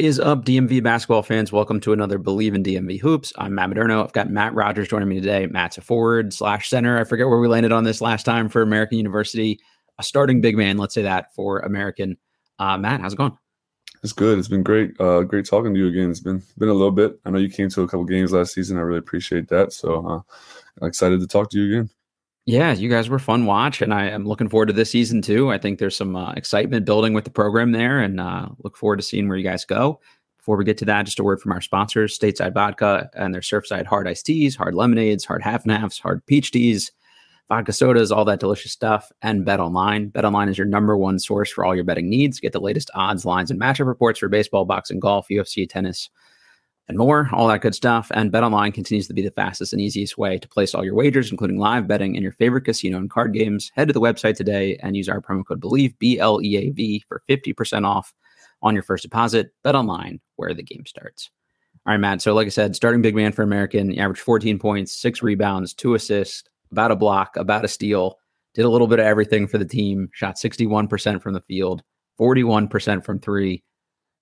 Is up, DMV basketball fans? Welcome to another Bleav in DMV Hoops. I'm Matt Moderno. I've got Matt Rogers joining me today. Matt's a forward slash center. I forget where we landed on this last time for American University. A starting big man, let's say that for American. Uh, Matt, how's it going? It's good. It's been great. Uh, great talking to you again. It's been been a little bit. I know you came to a couple games last season. I really appreciate that. So uh, excited to talk to you again. Yeah, you guys were fun watch, and I am looking forward to this season too. I think there's some uh, excitement building with the program there, and uh, look forward to seeing where you guys go. Before we get to that, just a word from our sponsors: Stateside Vodka and their Surfside Hard Iced Teas, Hard Lemonades, Hard Half and Halves, Hard Peach Teas, vodka sodas, all that delicious stuff, and Bet Online. Bet Online is your number one source for all your betting needs. Get the latest odds, lines, and matchup reports for baseball, boxing, golf, UFC, tennis and more, all that good stuff. And BetOnline continues to be the fastest and easiest way to place all your wagers, including live betting and your favorite casino and card games. Head to the website today and use our promo code BLEAV, B L E A V, for 50% off on your first deposit. BetOnline, where the game starts. All right, Matt. So, like I said, starting big man for American, averaged 14 points, six rebounds, two assists, about a block, about a steal. Did a little bit of everything for the team. Shot 61% from the field, 41% from three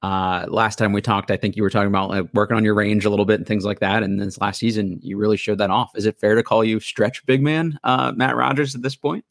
uh, last time we talked, I think you were talking about like, working on your range a little bit and things like that. And this last season, you really showed that off. Is it fair to call you stretch big man, uh, Matt Rogers, at this point?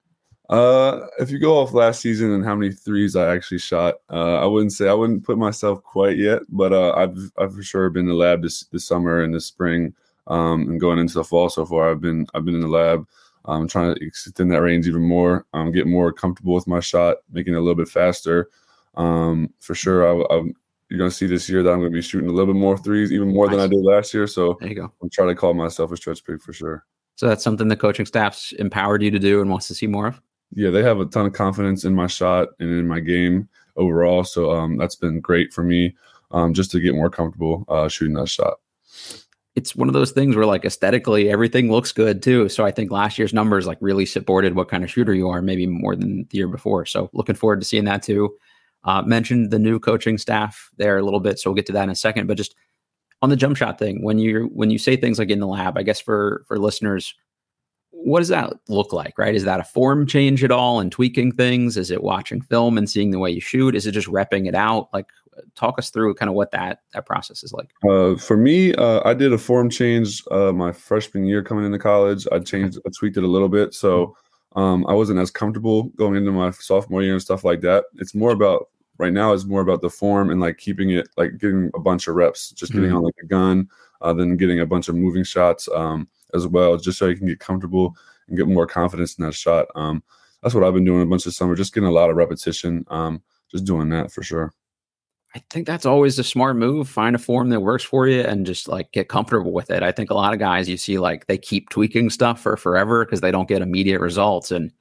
Uh, if you go off last season and how many threes I actually shot, uh, I wouldn't say I wouldn't put myself quite yet, but uh, I've I've for sure been in the lab this this summer and this spring, um, and going into the fall so far. I've been I've been in the lab. I'm trying to extend that range even more. I'm um, get more comfortable with my shot, making it a little bit faster. Um, for sure, I, I, you're to see this year that I'm going to be shooting a little bit more threes, even more nice. than I did last year. So there you go. I'm trying to call myself a stretch big for sure. So that's something the coaching staff's empowered you to do and wants to see more of. Yeah, they have a ton of confidence in my shot and in my game overall. So um, that's been great for me um, just to get more comfortable uh, shooting that shot. It's one of those things where, like, aesthetically, everything looks good too. So I think last year's numbers like really supported what kind of shooter you are, maybe more than the year before. So looking forward to seeing that too. Uh, mentioned the new coaching staff there a little bit, so we'll get to that in a second. But just on the jump shot thing, when you when you say things like in the lab, I guess for for listeners, what does that look like? Right? Is that a form change at all and tweaking things? Is it watching film and seeing the way you shoot? Is it just repping it out? Like, talk us through kind of what that that process is like. Uh, for me, uh, I did a form change uh, my freshman year coming into college. I changed, I tweaked it a little bit, so. Um, I wasn't as comfortable going into my sophomore year and stuff like that. It's more about right now is more about the form and like keeping it like getting a bunch of reps, just getting mm-hmm. on like a gun, uh, then getting a bunch of moving shots um, as well, just so you can get comfortable and get more confidence in that shot. Um, that's what I've been doing a bunch of summer, just getting a lot of repetition, um, just doing that for sure. I think that's always a smart move. Find a form that works for you and just like get comfortable with it. I think a lot of guys you see like they keep tweaking stuff for forever because they don't get immediate results. And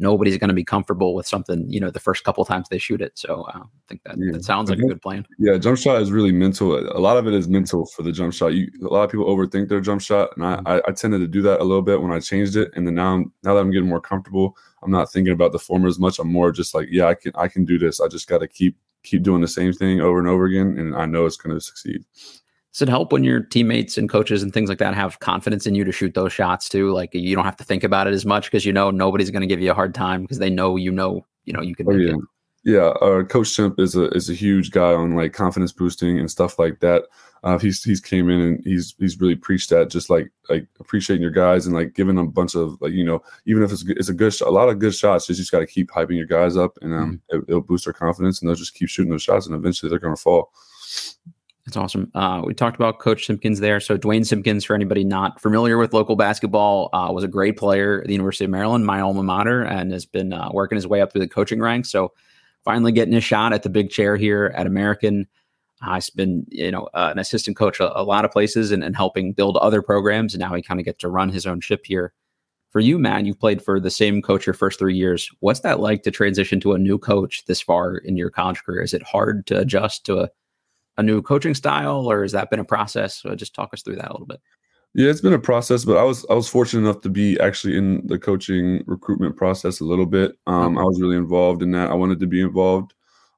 nobody's going to be comfortable with something, you know, the first couple times they shoot it. So uh, I think that, yeah. that sounds like a good plan. Yeah, jump shot is really mental. A lot of it is mental for the jump shot. You, a lot of people overthink their jump shot, and I, mm-hmm. I, I tended to do that a little bit when I changed it. And then now, I'm, now that I'm getting more comfortable, I'm not thinking about the form as much. I'm more just like, yeah, I can, I can do this. I just got to keep, keep doing the same thing over and over again, and I know it's going to succeed does it help when your teammates and coaches and things like that have confidence in you to shoot those shots too? Like you don't have to think about it as much because you know nobody's going to give you a hard time because they know you know you know you can. Oh, yeah. It. Yeah, uh, Coach Simp is a is a huge guy on like confidence boosting and stuff like that. Uh, he's he's came in and he's he's really preached that just like like appreciating your guys and like giving them a bunch of like you know even if it's it's a good shot, a lot of good shots, you just got to keep hyping your guys up and um, mm-hmm. it, will boost their confidence and they'll just keep shooting those shots and eventually they're going to fall. That's awesome. Uh, we talked about Coach Simpkins there. So Duane Simpkins, for anybody not familiar with local basketball, uh, was a great player at the University of Maryland, my alma mater, and has been uh, working his way up through the coaching ranks. So finally getting a shot at the big chair here at American. He's been, you know, uh, an assistant coach a, a lot of places and, and, helping build other programs. And now he kind of gets to run his own ship here. For you, Matt, you've played for the same coach your first three years. What's that like to transition to a new coach this far in your college career? Is it hard to adjust to a a new coaching style, or has that been a process? So just talk us through that a little bit. Yeah, it's been a process, but I was I was fortunate enough to be actually in the coaching recruitment process a little bit. Um. I was really involved in that. I wanted to be involved.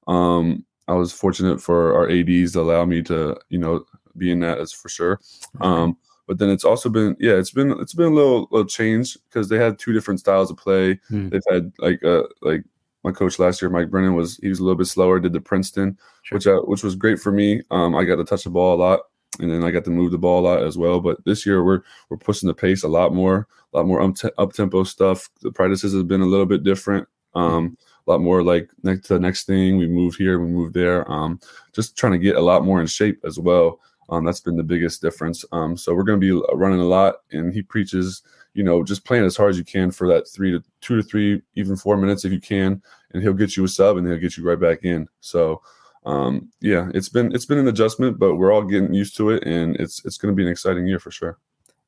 Um, I was fortunate for our ads to allow me to, you know, be in that as for sure. Um, but then it's also been, yeah, it's been it's been a little little change because they had two different styles of play. Hmm. They've had like uh like my coach last year, Mike Brennan, was he was a little bit slower. Did the Princeton, sure. which I, which was great for me. Um, I got to touch the ball a lot, and then I got to move the ball a lot as well. But this year we're we're pushing the pace a lot more, a lot more up tempo stuff. The practices have been a little bit different. Um, a lot more like next to the next thing. We moved here, we moved there. Um, just trying to get a lot more in shape as well. Um, that's been the biggest difference. Um, so we're going to be running a lot, and he preaches, you know, just playing as hard as you can for that three to two to three, even four minutes if you can, and he'll get you a sub, and he'll get you right back in. So, um, yeah, it's been it's been an adjustment, but we're all getting used to it, and it's it's going to be an exciting year for sure.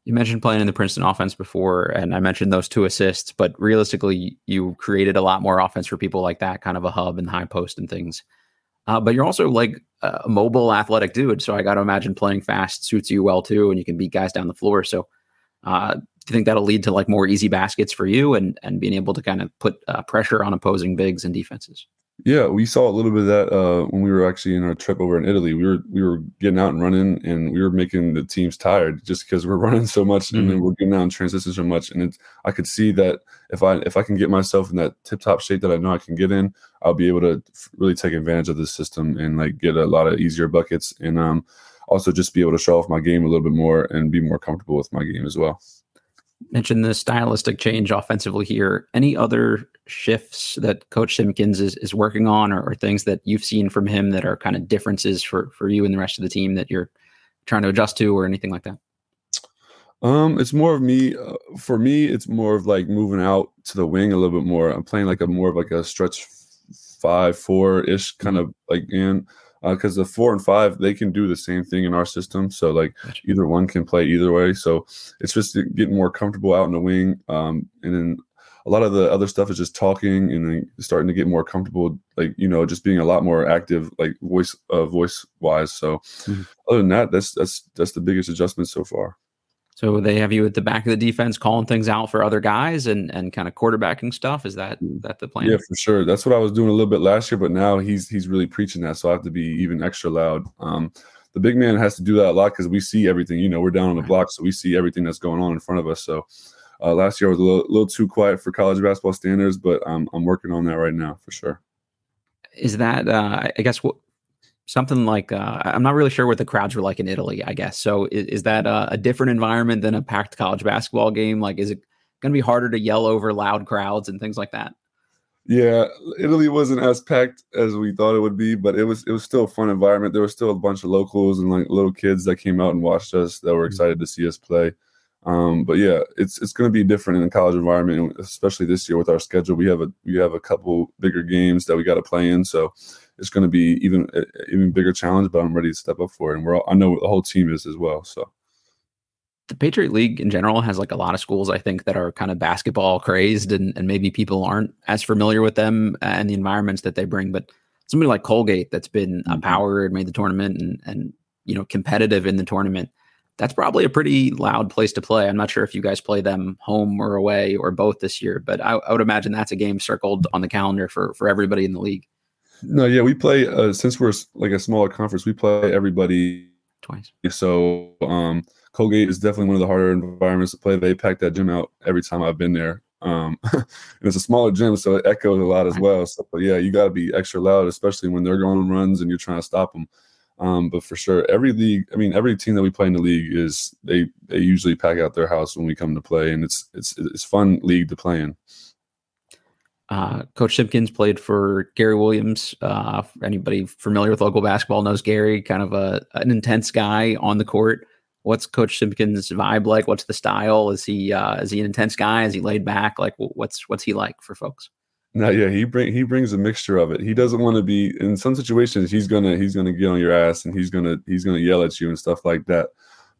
You mentioned playing in the Princeton offense before, and I mentioned those two assists, but realistically, you created a lot more offense for people like that, kind of a hub and high post and things. Uh, but you're also like a mobile, athletic dude, so I got to imagine playing fast suits you well too, and you can beat guys down the floor. So, uh, do you think that'll lead to like more easy baskets for you and and being able to kind of put uh, pressure on opposing bigs and defenses? Yeah, we saw a little bit of that uh, when we were actually in our trip over in Italy. We were we were getting out and running, and we were making the teams tired just because we're running so much, mm-hmm. and then mm-hmm. we're getting out and transition so much. And I could see that if I if I can get myself in that tip top shape that I know I can get in, I'll be able to really take advantage of this system and like get a lot of easier buckets, and um, also just be able to show off my game a little bit more and be more comfortable with my game as well mentioned the stylistic change offensively here. Any other shifts that Coach Simpkins is, is working on, or, or, things that you've seen from him that are kind of differences for for you and the rest of the team that you're trying to adjust to, or anything like that? Um, it's more of me. Uh, for me, it's more of like moving out to the wing a little bit more. I'm playing like a more of like a stretch five four ish kind of like in because uh, the four and five they can do the same thing in our system. So like gotcha. either one can play either way. So it's just getting more comfortable out in the wing, um, and then a lot of the other stuff is just talking and then starting to get more comfortable, like you know, just being a lot more active, like voice uh, voice wise. So mm-hmm. other than that, that's that's that's the biggest adjustment so far. So they have you at the back of the defense calling things out for other guys and and kind of quarterbacking stuff. Is that mm. that the plan? Yeah, for sure. That's what I was doing a little bit last year, but now he's he's really preaching that. So I have to be even extra loud. Um, the big man has to do that a lot because we see everything. You know, we're down on the block, so we see everything that's going on in front of us. So uh, last year I was a little, little too quiet for college basketball standards, but I'm I'm working on that right now for sure. Is that uh, I guess what something like uh, I'm not really sure what the crowds were like in Italy. I guess so. Is, is that a, a, different environment than a packed college basketball game? Like, is it going to be harder to yell over loud crowds and things like that? Yeah, Italy wasn't as packed as we thought it would be, but it was it was still a fun environment. There was still a bunch of locals and like little kids that came out and watched us that were mm-hmm. excited to see us play. Um, but yeah, it's it's going to be different in the college environment, especially this year with our schedule. We have a we have a couple bigger games that we got to play in, so it's going to be even even bigger challenge. But I'm ready to step up for it, and we're all, I know the whole team is as well. So the Patriot League in general has like a lot of schools I think that are kind of basketball crazed, and and maybe people aren't as familiar with them and the environments that they bring. But somebody like Colgate that's been a mm-hmm. power and made the tournament and and you know competitive in the tournament that's probably a pretty loud place to play. I'm not sure if you guys play them home or away or both this year, but I, I would imagine that's a game circled on the calendar for for everybody in the league. No, yeah, we play uh, since we're like a smaller conference. We play everybody twice. So um, Colgate is definitely one of the harder environments to play. They pack that gym out every time I've been there. Um, and it's a smaller gym, so it echoes a lot as well. So, but yeah, you got to be extra loud, especially when they're going on runs and you're trying to stop them. Um, but for sure, every league, I mean, every team that we play in the league is they they usually pack out their house when we come to play, and it's it's it's fun league to play in. Uh, Coach Simpkins played for Gary Williams. Uh, anybody familiar with local basketball knows Gary, kind of a an intense guy on the court. What's Coach Simpkins' vibe like? What's the style? Is he uh, is he an intense guy? Is he laid back? Like, what's what's he like for folks? No, yeah, he bring he brings a mixture of it. He doesn't want to be in some situations. He's gonna he's gonna get on your ass and he's gonna he's gonna yell at you and stuff like that.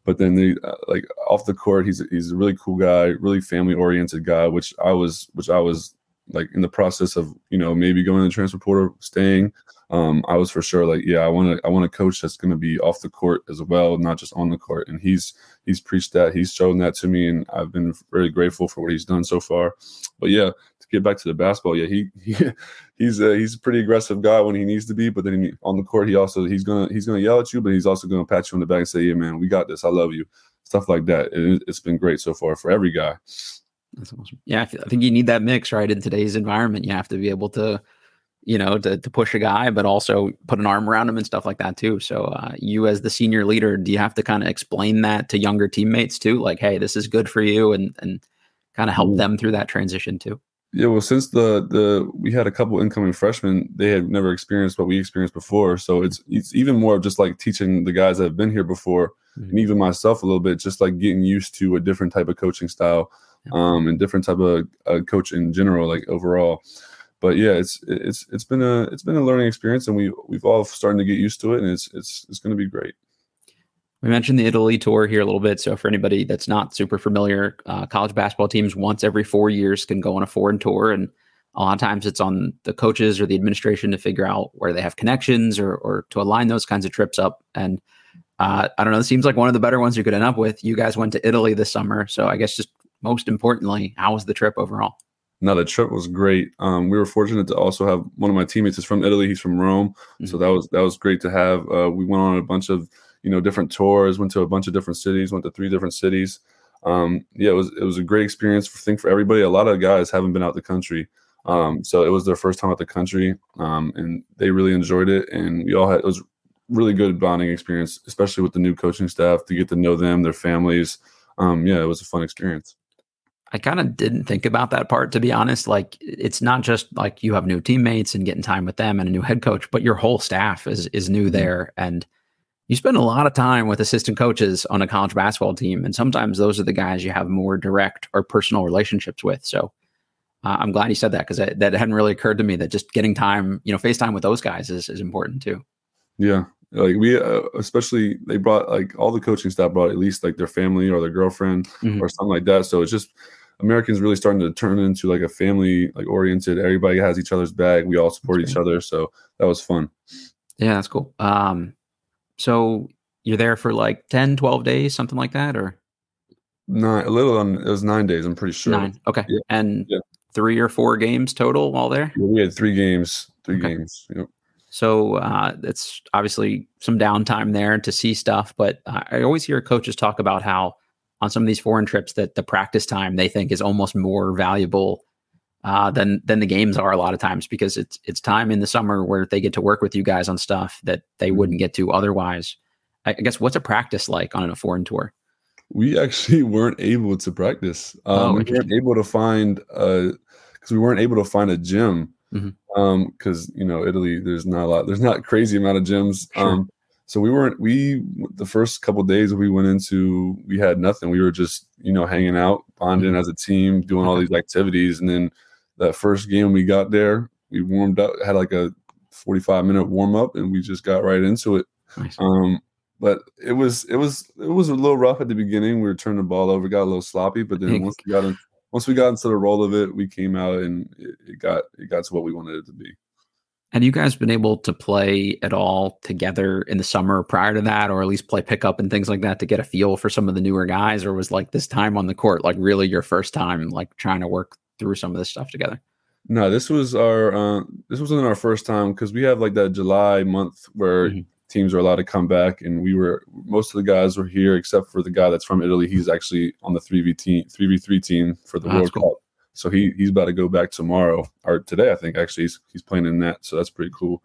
But then the uh, like off the court, he's he's a really cool guy, really family oriented guy, which I was which I was like in the process of you know maybe going to the transfer portal, staying. Um, I was for sure like, yeah, I want to I want a coach that's going to be off the court as well, not just on the court. And he's he's preached that, he's shown that to me, and I've been really grateful for what he's done so far. But yeah, to get back to the basketball, yeah, he, he he's a, he's a pretty aggressive guy when he needs to be, but then he, on the court, he also he's gonna he's gonna yell at you, but he's also gonna pat you on the back and say, "Yeah, man, we got this. I love you." Stuff like that. It, it's been great so far for every guy. That's awesome. Yeah, I, I think you need that mix, right? In today's environment, you have to be able to, you know, to, to push a guy, but also put an arm around him and stuff like that too. So, uh, you as the senior leader, do you have to kind of explain that to younger teammates too? Like, hey, this is good for you, and and kind of help mm-hmm. them through that transition too. Yeah, well, since the the we had a couple incoming freshmen, they had never experienced what we experienced before. So it's it's even more of just like teaching the guys that have been here before, mm-hmm. and even myself a little bit, just like getting used to a different type of coaching style, um, and different type of uh, coach in general, like overall. But yeah, it's it's it's been a it's been a learning experience, and we we've all starting to get used to it, and it's it's it's going to be great. We mentioned the Italy tour here a little bit. So, for anybody that's not super familiar, uh, college basketball teams once every four years can go on a foreign tour. And a lot of times it's on the coaches or the administration to figure out where they have connections or, or to align those kinds of trips up. And uh, I don't know, it seems like one of the better ones you could end up with. You guys went to Italy this summer. So, I guess just most importantly, how was the trip overall? No, the trip was great. Um, we were fortunate to also have one of my teammates is from Italy. He's from Rome, mm-hmm. so that was that was great to have. Uh, we went on a bunch of you know different tours went to a bunch of different cities went to three different cities um, yeah it was it was a great experience for, I think for everybody a lot of guys haven't been out the country um, so it was their first time out the country um, and they really enjoyed it and we all had it was really good bonding experience especially with the new coaching staff to get to know them their families um, yeah it was a fun experience I kind of didn't think about that part to be honest. Like it's not just like you have new teammates and getting time with them and a new head coach, but your whole staff is is new mm-hmm. there and you spend a lot of time with assistant coaches on a college basketball team, and sometimes those are the guys you have more direct or personal relationships with. So uh, I'm glad you said that because that, that hadn't really occurred to me that just getting time, you know, FaceTime with those guys is, is important too. Yeah. Like we, uh, especially they brought like all the coaching staff brought at least like their family or their girlfriend mm-hmm. or something like that. So it's just Americans really starting to turn into like a family, like oriented. Everybody has each other's bag. We all support each other. So that was fun. Yeah, that's cool. Um, so you're there for like 10, 12 days, something like that, or nine, a little on, it was nine days. I'm pretty sure. Nine. Okay. Yeah. And yeah. three or four games total while there? Yeah, we had three games, three okay. games. Yep. So uh, it's obviously some downtime there to see stuff, but I always hear coaches talk about how on some of these foreign trips that the practice time they think is almost more valuable uh, than than the games are a lot of times because it's it's time in the summer where they get to work with you guys on stuff that they mm-hmm. wouldn't get to otherwise. I, guess what's a practice like on a foreign tour? We actually weren't able to practice. Um, oh, we weren't able to find because we weren't able to find a gym because mm-hmm. um, you know Italy there's not a lot there's not crazy amount of gyms. Sure. Um, so we weren't we the first couple days we went into we had nothing. We were just you know hanging out, bonding mm-hmm. as a team, doing all these activities, and then that first game we got there, we warmed up, had like a 45 minute warm up, and we just got right into it. Nice. Um, but it was it was it was a little rough at the beginning. We were turning the ball over, got a little sloppy, but then once we got in, once we got into the roll of it, we came out and it, it got it got to what we wanted it to be. Had you guys been able to play at all together in the summer prior to that, or at least play pickup and things like that to get a feel for some of the newer guys, or was like this time on the court like really your first time like trying to work through some of this stuff together? No, this was our uh, this wasn't our first time because we have like that July month where mm-hmm. teams are allowed to come back, and we were most of the guys were here except for the guy that's from Italy. He's actually on the three v team, three v three team for the oh, World cool. Cup. So he he's about to go back tomorrow or today, I think. Actually, he's he's playing in that, so that's pretty cool.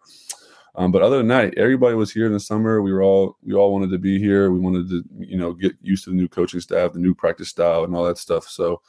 Um, but other than that, everybody was here in the summer. We were all we all wanted to be here. We wanted to you know get used to the new coaching staff, the new practice style, and all that stuff. So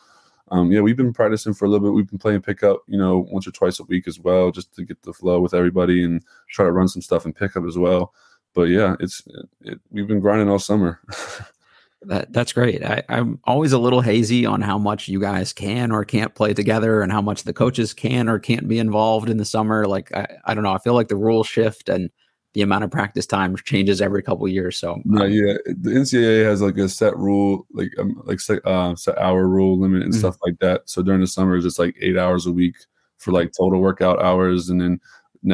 um, yeah, we've been practicing for a little bit. We've been playing pickup, you know, once or twice a week as well, just to get the flow with everybody and try to run some stuff in pickup as well. But yeah, it's it, it, we've been grinding all summer. that that's great. I, I'm always a little hazy on how much you guys can or can't play together, and how much the coaches can or can't be involved in the summer. Like I, I don't know. I feel like the rules shift and the amount of practice time changes every couple years. So no, um, yeah, the NCAA has like a set rule, like um, like set, uh, set hour rule limit and mm-hmm. stuff like that. So during the summer, it's like eight hours a week for like total workout hours, and then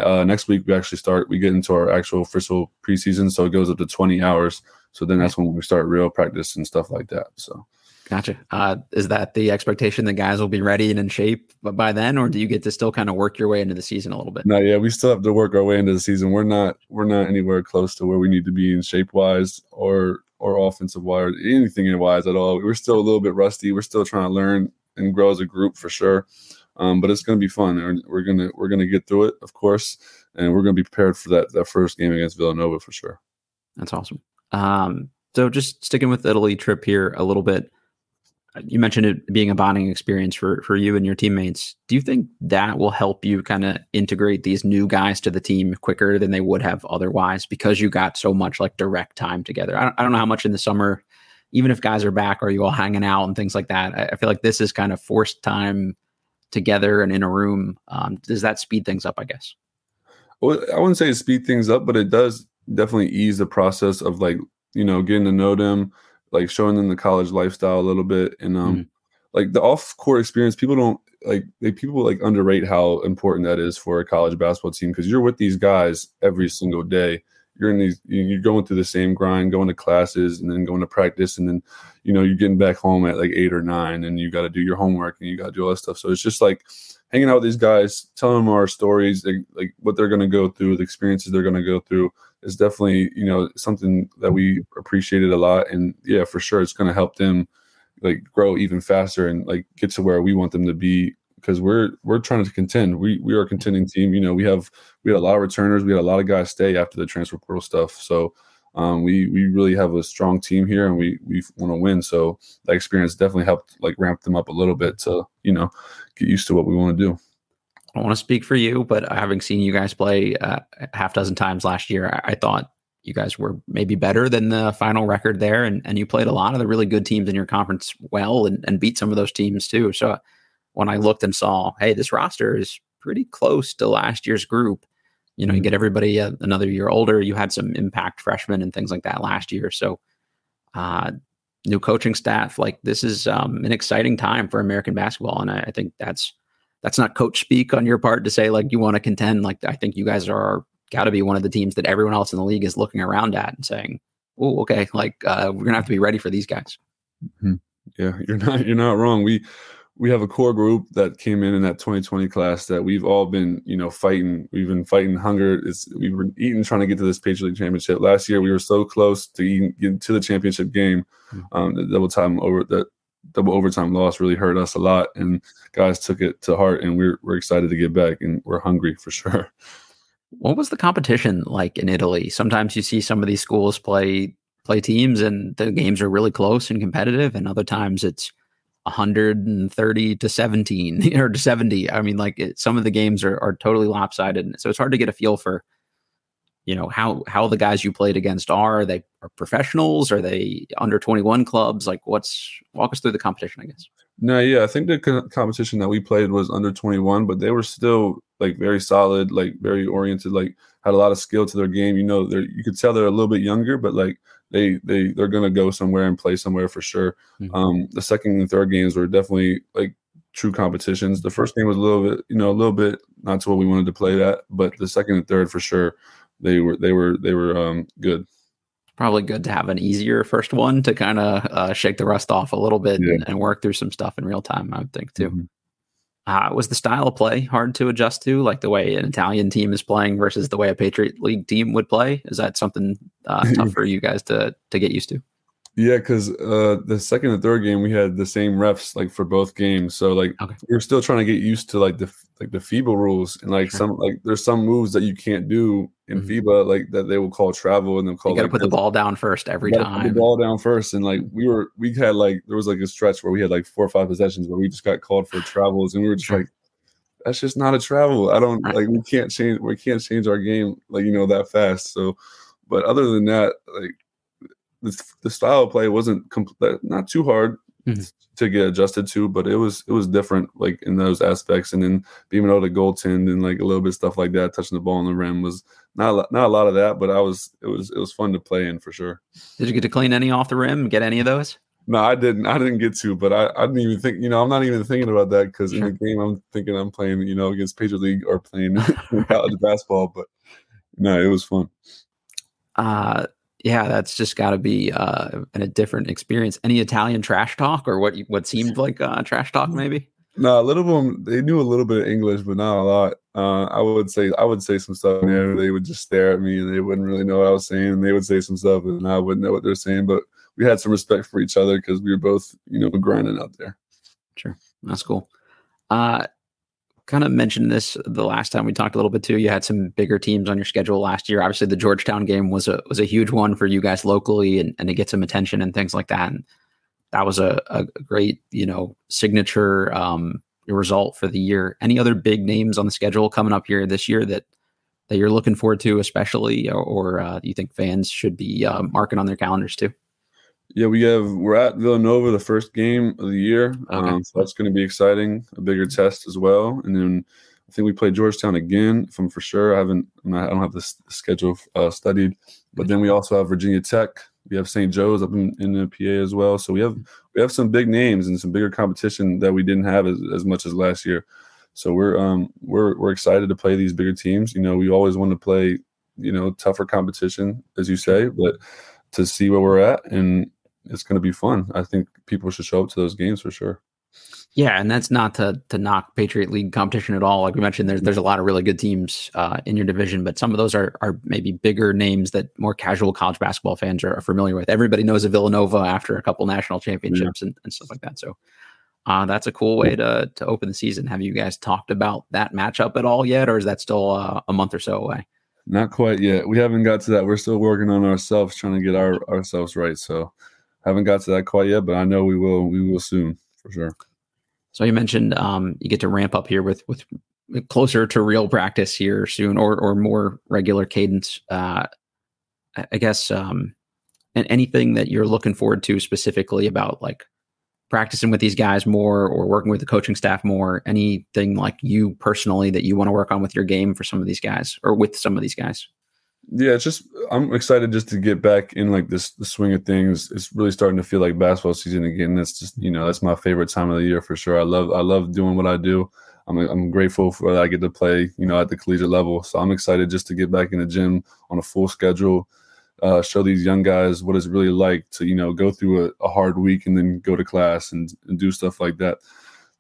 uh, next week we actually start. We get into our actual official preseason, so it goes up to twenty hours. So then that's when we start real practice and stuff like that. So Gotcha. Uh, is that the expectation that guys will be ready and in shape by then, or do you get to still kind of work your way into the season a little bit? No, yeah, we still have to work our way into the season. We're not we're not anywhere close to where we need to be in shape wise or or offensive wise, anything in wise at all. We're still a little bit rusty. We're still trying to learn and grow as a group for sure. Um, but it's going to be fun. We're, we're gonna we're gonna get through it, of course, and we're to be prepared for that that first game against Villanova for sure. That's awesome. Um, so just sticking with the Italy trip here a little bit. You mentioned it being a bonding experience for for you and your teammates. Do you think that will help you kind of integrate these new guys to the team quicker than they would have otherwise because you got so much like direct time together? I don't, I don't know how much in the summer, even if guys are back, are you all hanging out and things like that? I feel like this is kind of forced time together and in a room. Um, does that speed things up? I guess. Well, I wouldn't say it speed things up, but it does definitely ease the process of like you know getting to know them like showing them the college lifestyle a little bit and um mm. like the off court experience people don't like they people like underrate how important that is for a college basketball team because you're with these guys every single day you're in these you're going through the same grind going to classes and then going to practice and then you know you're getting back home at like eight or nine and you got to do your homework and you got to do all that stuff. So it's just like hanging out with these guys telling them our stories like, like what they're going to go through the experiences they're going to go through is definitely you know something that we appreciated a lot. And yeah for sure it's going to help them like grow even faster and like get to where we want them to be because we're we're trying to contend. We we are a contending team you know we have we had a lot of returners we had a lot of guys stay after the transfer portal stuff. So um, we we really have a strong team here and we we want to win. So that experience definitely helped like ramp them up a little bit to you know get used to what we want to do. I don't want to speak for you, but having seen you guys play uh, half dozen times last year, I, I, thought you guys were maybe better than the final record there, and, and you played a lot of the really good teams in your conference well, and, and beat some of those teams too. So when I looked and saw, hey, this roster is pretty close to last year's group. You know, you mm-hmm. get everybody uh, another year older. You had some impact freshmen and things like that last year. So, uh, new coaching staff, like this is um, an exciting time for American basketball, and I, I think that's that's not coach speak on your part to say like you want to contend. Like I think you guys are got to be one of the teams that everyone else in the league is looking around at and saying, "Oh, okay, like uh, we're gonna have to be ready for these guys." Mm-hmm. Yeah, you're not you're not wrong. We we have a core group that came in in that 2020 class that we've all been you know fighting. We've been fighting hunger. It's we were eating trying to get to this Patriot League championship. Last year we were so close to eating, getting to the championship game. Mm-hmm. Um, the double time over that double overtime loss really hurt us a lot, and guys took it to heart, and we're we're excited to get back, and we're hungry for sure. What was the competition like in Italy? Sometimes you see some of these schools play play teams, and the games are really close and competitive, and other times it's 130 to 17 or to 70. I mean, like it, some of the games are, are totally lopsided. So it's hard to get a feel for you know how how the guys you played against are. are they are professionals are they under 21 clubs like what's walk us through the competition i guess no yeah i think the co- competition that we played was under 21 but they were still like very solid like very oriented like had a lot of skill to their game you know they're you could tell they're a little bit younger but like they they they're gonna go somewhere and play somewhere for sure mm-hmm. um the second and third games were definitely like true competitions the first game was a little bit you know a little bit not to what we wanted to play that but the second and third for sure they were they were they were um, good. Probably good to have an easier first one to kind of uh, shake the rust off a little bit yeah. and, and, work through some stuff in real time. I would think too. Mm-hmm. Uh, was the style of play hard to adjust to, like the way an Italian team is playing versus the way a Patriot League team would play? Is that something uh, tough for you guys to to get used to? Yeah, because uh, the second and third game we had the same refs like for both games, so like okay. we are still trying to get used to like the like the FIBA rules and like sure. some like there's some moves that you can't do in mm-hmm. FIBA like that they will call travel and they'll call. You got to like, put the ball down first every time. Put the ball down first, and like we were we had like there was like a stretch where we had like four or five possessions where we just got called for travels and we were just like that's just not a travel. I don't right. like we can't change we can't change our game like you know that fast. So, but other than that, like the, the style of play wasn't complete, not too hard mm-hmm. to get adjusted to, but it was it was different like in those aspects. And then being able to goaltend and like a little bit stuff like that, touching the ball on the rim was not a, not a lot of that, but I was it was it was fun to play in for sure. Did you get to clean any off the rim? Get any of those? No, I didn't. I didn't get to, but I, I didn't even think. You know, I'm not even thinking about that because sure. in the game, I'm thinking I'm playing. You know, against Patriot League or playing college basketball. But no, it was fun. Uh, yeah, that's just got to be uh, a different experience. Any Italian trash talk or what what seemed like uh, trash talk, maybe? No, a little of them they knew a little bit of English, but not a lot. Uh, I would say I would say some stuff. Yeah, they would just stare at me and they wouldn't really know what I was saying. And they would say some stuff and I wouldn't know what they're saying. But we had some respect for each other because we were both, you know, grinding out there. Sure. That's cool. Uh, kind of mentioned this the last time we talked a little bit too. You had some bigger teams on your schedule last year. Obviously, the Georgetown game was a was a huge one for you guys locally and, and to get some attention and things like that. And that was a, a great, you know, signature um, result for the year. Any other big names on the schedule coming up here this year that that you're looking forward to, especially, or, or uh, you think fans should be uh, marking on their calendars too? Yeah, we have we're at Villanova the first game of the year, okay. um, so that's going to be exciting. A bigger test as well, and then I think we play Georgetown again. If I'm for sure, I haven't, I don't have the schedule uh, studied, but then we also have Virginia Tech. We have St. Joe's up in, in, the PA as well. So we have we have some big names and some bigger competition that we didn't have as, as much as last year. So we're um we're we're excited to play these bigger teams. You know, we always want to play you know tougher competition, as you say, but to see where we're at and it's going to be fun. I think people should show up to those games for sure. Yeah, and that's not to to knock Patriot League competition at all. Like we mentioned, there's there's a lot of really good teams uh, in your division, but some of those are are maybe bigger names that more casual college basketball fans are, are familiar with. Everybody knows of Villanova after a couple national championships yeah. and, and stuff like that. So uh, that's a cool way to to open the season. Have you guys talked about that matchup at all yet, or is that still uh, a month or so away? Not quite yet. We haven't got to that. We're still working on ourselves, trying to get our ourselves right. So haven't got to that quite yet, but I know we will. We will soon for sure. So you mentioned um, you get to ramp up here with with closer to real practice here soon, or or more regular cadence. Uh, I guess um, and anything that you're looking forward to specifically about like practicing with these guys more or working with the coaching staff more anything like you personally that you want to work on with your game for some of these guys or with some of these guys yeah, it's just I'm excited just to get back in like this the swing of things. It's really starting to feel like basketball season again. That's just you know that's my favorite time of the year for sure. I love I love doing what I do. I'm I'm grateful for that I get to play you know at the collegiate level. So I'm excited just to get back in the gym on a full schedule. Uh, show these young guys what it's really like to you know go through a, a hard week and then go to class and, and do stuff like that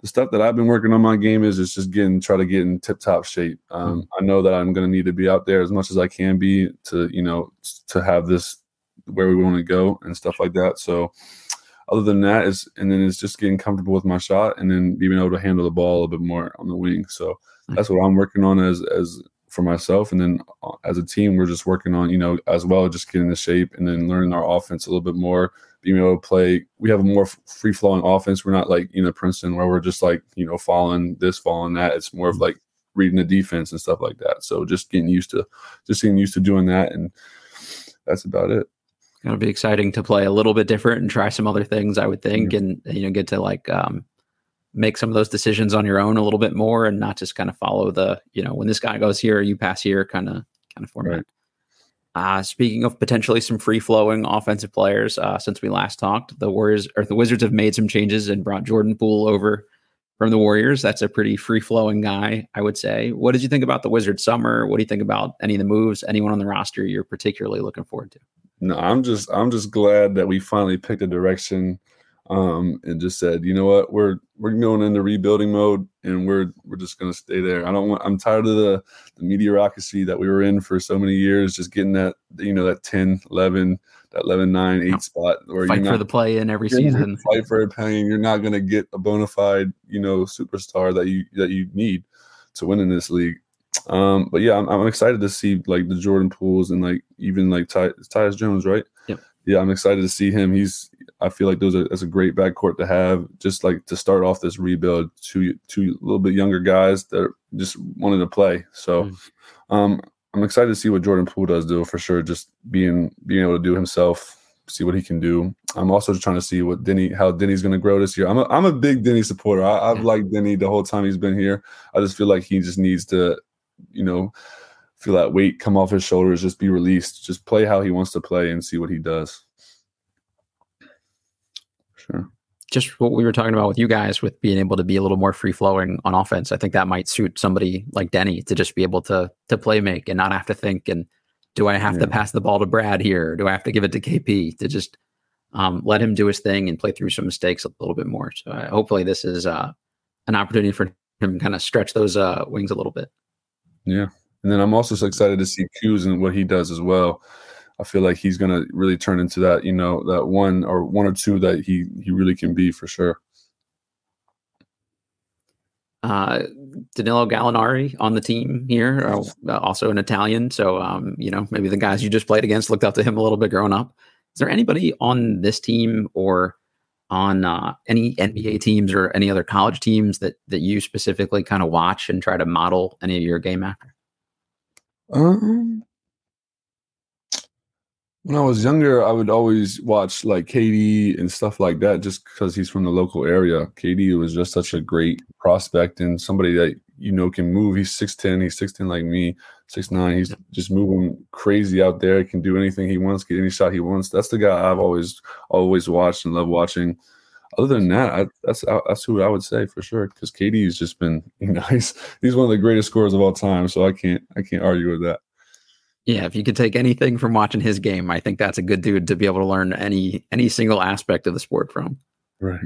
the stuff that I've been working on my game is, is just getting try to get in tip top shape. Um, mm-hmm. I know that I'm going to need to be out there as much as I can be to you know to have this where we want to go and stuff like that. So other than that is and then it's just getting comfortable with my shot and then being able to handle the ball a little bit more on the wing. So mm-hmm. that's what I'm working on as as for myself and then uh, as a team we're just working on you know as well just getting the shape and then learning our offense a little bit more being able to play. We have a more free flowing offense. We're not like you know Princeton where we're just like you know following this, following that. It's more of like reading the defense and stuff like that. So just getting used to just getting used to doing that, and that's about it. It'll be exciting to play a little bit different and try some other things. I would think, yeah. and you know, get to like um, make some of those decisions on your own a little bit more, and not just kind of follow the you know when this guy goes here, you pass here, kind of kind of format. Right. Uh, speaking of potentially some free flowing offensive players, uh, since we last talked, the Warriors or the Wizards have made some changes and brought Jordan Poole over from the Warriors. That's a pretty free flowing guy, I would say. What did you think about the Wizards summer? What do you think about any of the moves? Anyone on the roster you're particularly looking forward to? No, I'm just I'm just glad that we finally picked a direction um, and just said, you know what, we're we're going into rebuilding mode, and we're we're just going to stay there. I don't want. I'm tired of the the mediocrity that we were in for so many years, just getting that you know that 10, 11, that 11, 9, 8 spot. Where fight for the play in every season. Fight for a pain. You're not going to get a bona fide you know superstar that you that you need to win in this league. Um, but yeah, I'm, I'm excited to see like the Jordan Pooles and like even like Ty, Tyus Jones, right? Yep. Yeah, I'm excited to see him. He's I feel like those are that's a great backcourt to have, just like to start off this rebuild. Two two little bit younger guys that just wanted to play. So, mm. um, I'm excited to see what Jordan Poole does do for sure. Just being being able to do himself, see what he can do. I'm also just trying to see what Deni how Deni's going to grow this year. I'm a, I'm a big Deni supporter. I, have liked Deni the whole time he's been here. I just feel like he just needs to, you know, feel that weight come off his shoulders, just be released, just play how he wants to play, and see what he does. Sure. Just what we were talking about with you guys with being able to be a little more free flowing on offense. I think that might suit somebody like Deni to just be able to to play make and not have to think and do I have yeah. to pass the ball to Brad here? Do I have to give it to KP to just um, let him do his thing and play through some mistakes a little bit more? So uh, hopefully this is uh, an opportunity for him to kind of stretch those uh, wings a little bit. Yeah, and then I'm also so excited to see Q's and what he does as well. I feel like he's going to really turn into that, you know, that one or one or two that he he really can be for sure. uh, Danilo Gallinari on the team here, uh, also an Italian. So, um, you know, maybe the guys you just played against looked up to him a little bit growing up. Is there anybody on this team or on uh, any NBA teams or any other college teams that that you specifically kind of watch and try to model any of your game after? Um, when I was younger, I would always watch like KD and stuff like that just because he's from the local area. KD was just such a great prospect and somebody that you know can move. He's 6'10, he's 6'10 like me, 6'9. He's just moving crazy out there. He can do anything he wants, get any shot he wants. That's the guy I've always always watched and love watching. Other than that, I, that's uh, that's who I would say for sure because KD has just been you know he's he's one of the greatest scorers of all time. So I can't I can't argue with that. Yeah, if you could take anything from watching his game, I think that's a good dude to be able to learn any any single aspect of the sport from. Right.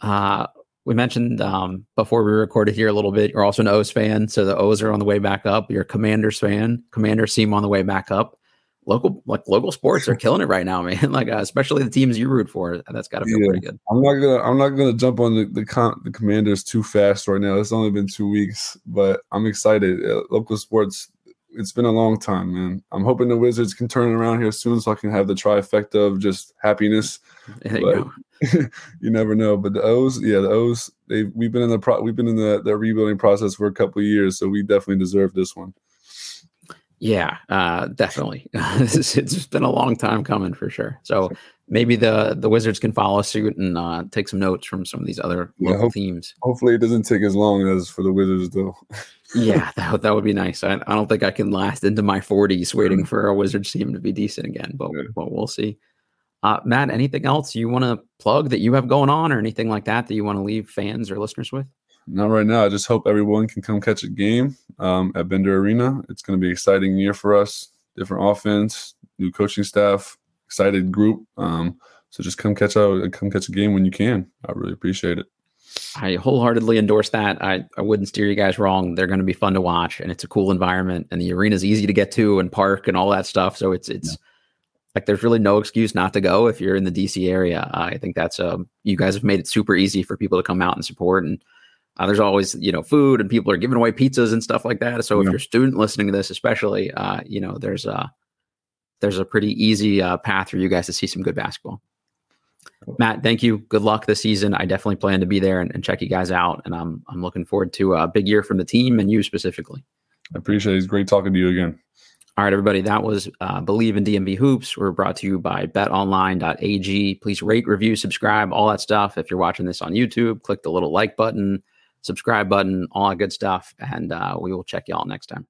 Uh, we mentioned um, before we recorded here a little bit. You're also an O's fan, so the O's are on the way back up. You're a Commanders fan. Commanders seem on the way back up. Local like local sports are killing it right now, man. like uh, especially the teams you root for. That's got to feel yeah. pretty good. I'm not gonna I'm not gonna jump on the the, con- the Commanders too fast right now. It's only been two weeks, but I'm excited. Uh, local sports it's been a long time, man. I'm hoping the Wizards can turn around here soon so I can have the trifecta of just happiness. You, you, never know. But the O's, yeah, the O's, they we've been in the pro, we've been in the, the rebuilding process for a couple years, so we definitely deserve this one. Yeah, uh, definitely. it's been a long time coming for sure. So maybe the the Wizards can follow suit and uh, take some notes from some of these other yeah, hope, teams. Hopefully, it doesn't take as long as for the Wizards, though. yeah, that, that would be nice. I, I don't think I can last into my 40s waiting for a Wizards team to be decent again, but, yeah. but we'll see. Uh, Matt, anything else you want to plug that you have going on or anything like that that you want to leave fans or listeners with? Not right now. I just hope everyone can come catch a game um, at Bender Arena. It's going to be an exciting year for us. Different offense, new coaching staff, excited group. Um, so just come catch a come catch a game when you can. I really appreciate it. I wholeheartedly endorse that. I, I wouldn't steer you guys wrong. They're going to be fun to watch, and it's a cool environment, and the arena is easy to get to, and park, and all that stuff. So it's it's yeah. like there's really no excuse not to go if you're in the DC area. Uh, I think that's um you guys have made it super easy for people to come out and support, and uh, there's always you know food, and people are giving away pizzas and stuff like that. So yeah. if you're a student listening to this, especially, uh, you know, there's a there's a pretty easy uh, path for you guys to see some good basketball. Matt, thank you. Good luck this season. I definitely plan to be there and, and, check you guys out. And I'm I'm looking forward to a big year from the team and you specifically. I appreciate it. It's great talking to you again. All right, everybody. That was uh, Bleav in DMV Hoops. We're brought to you by betonline.ag. Please rate, review, subscribe, all that stuff. If you're watching this on YouTube, click the little like button, subscribe button, all that good stuff. And uh, we will check y'all next time.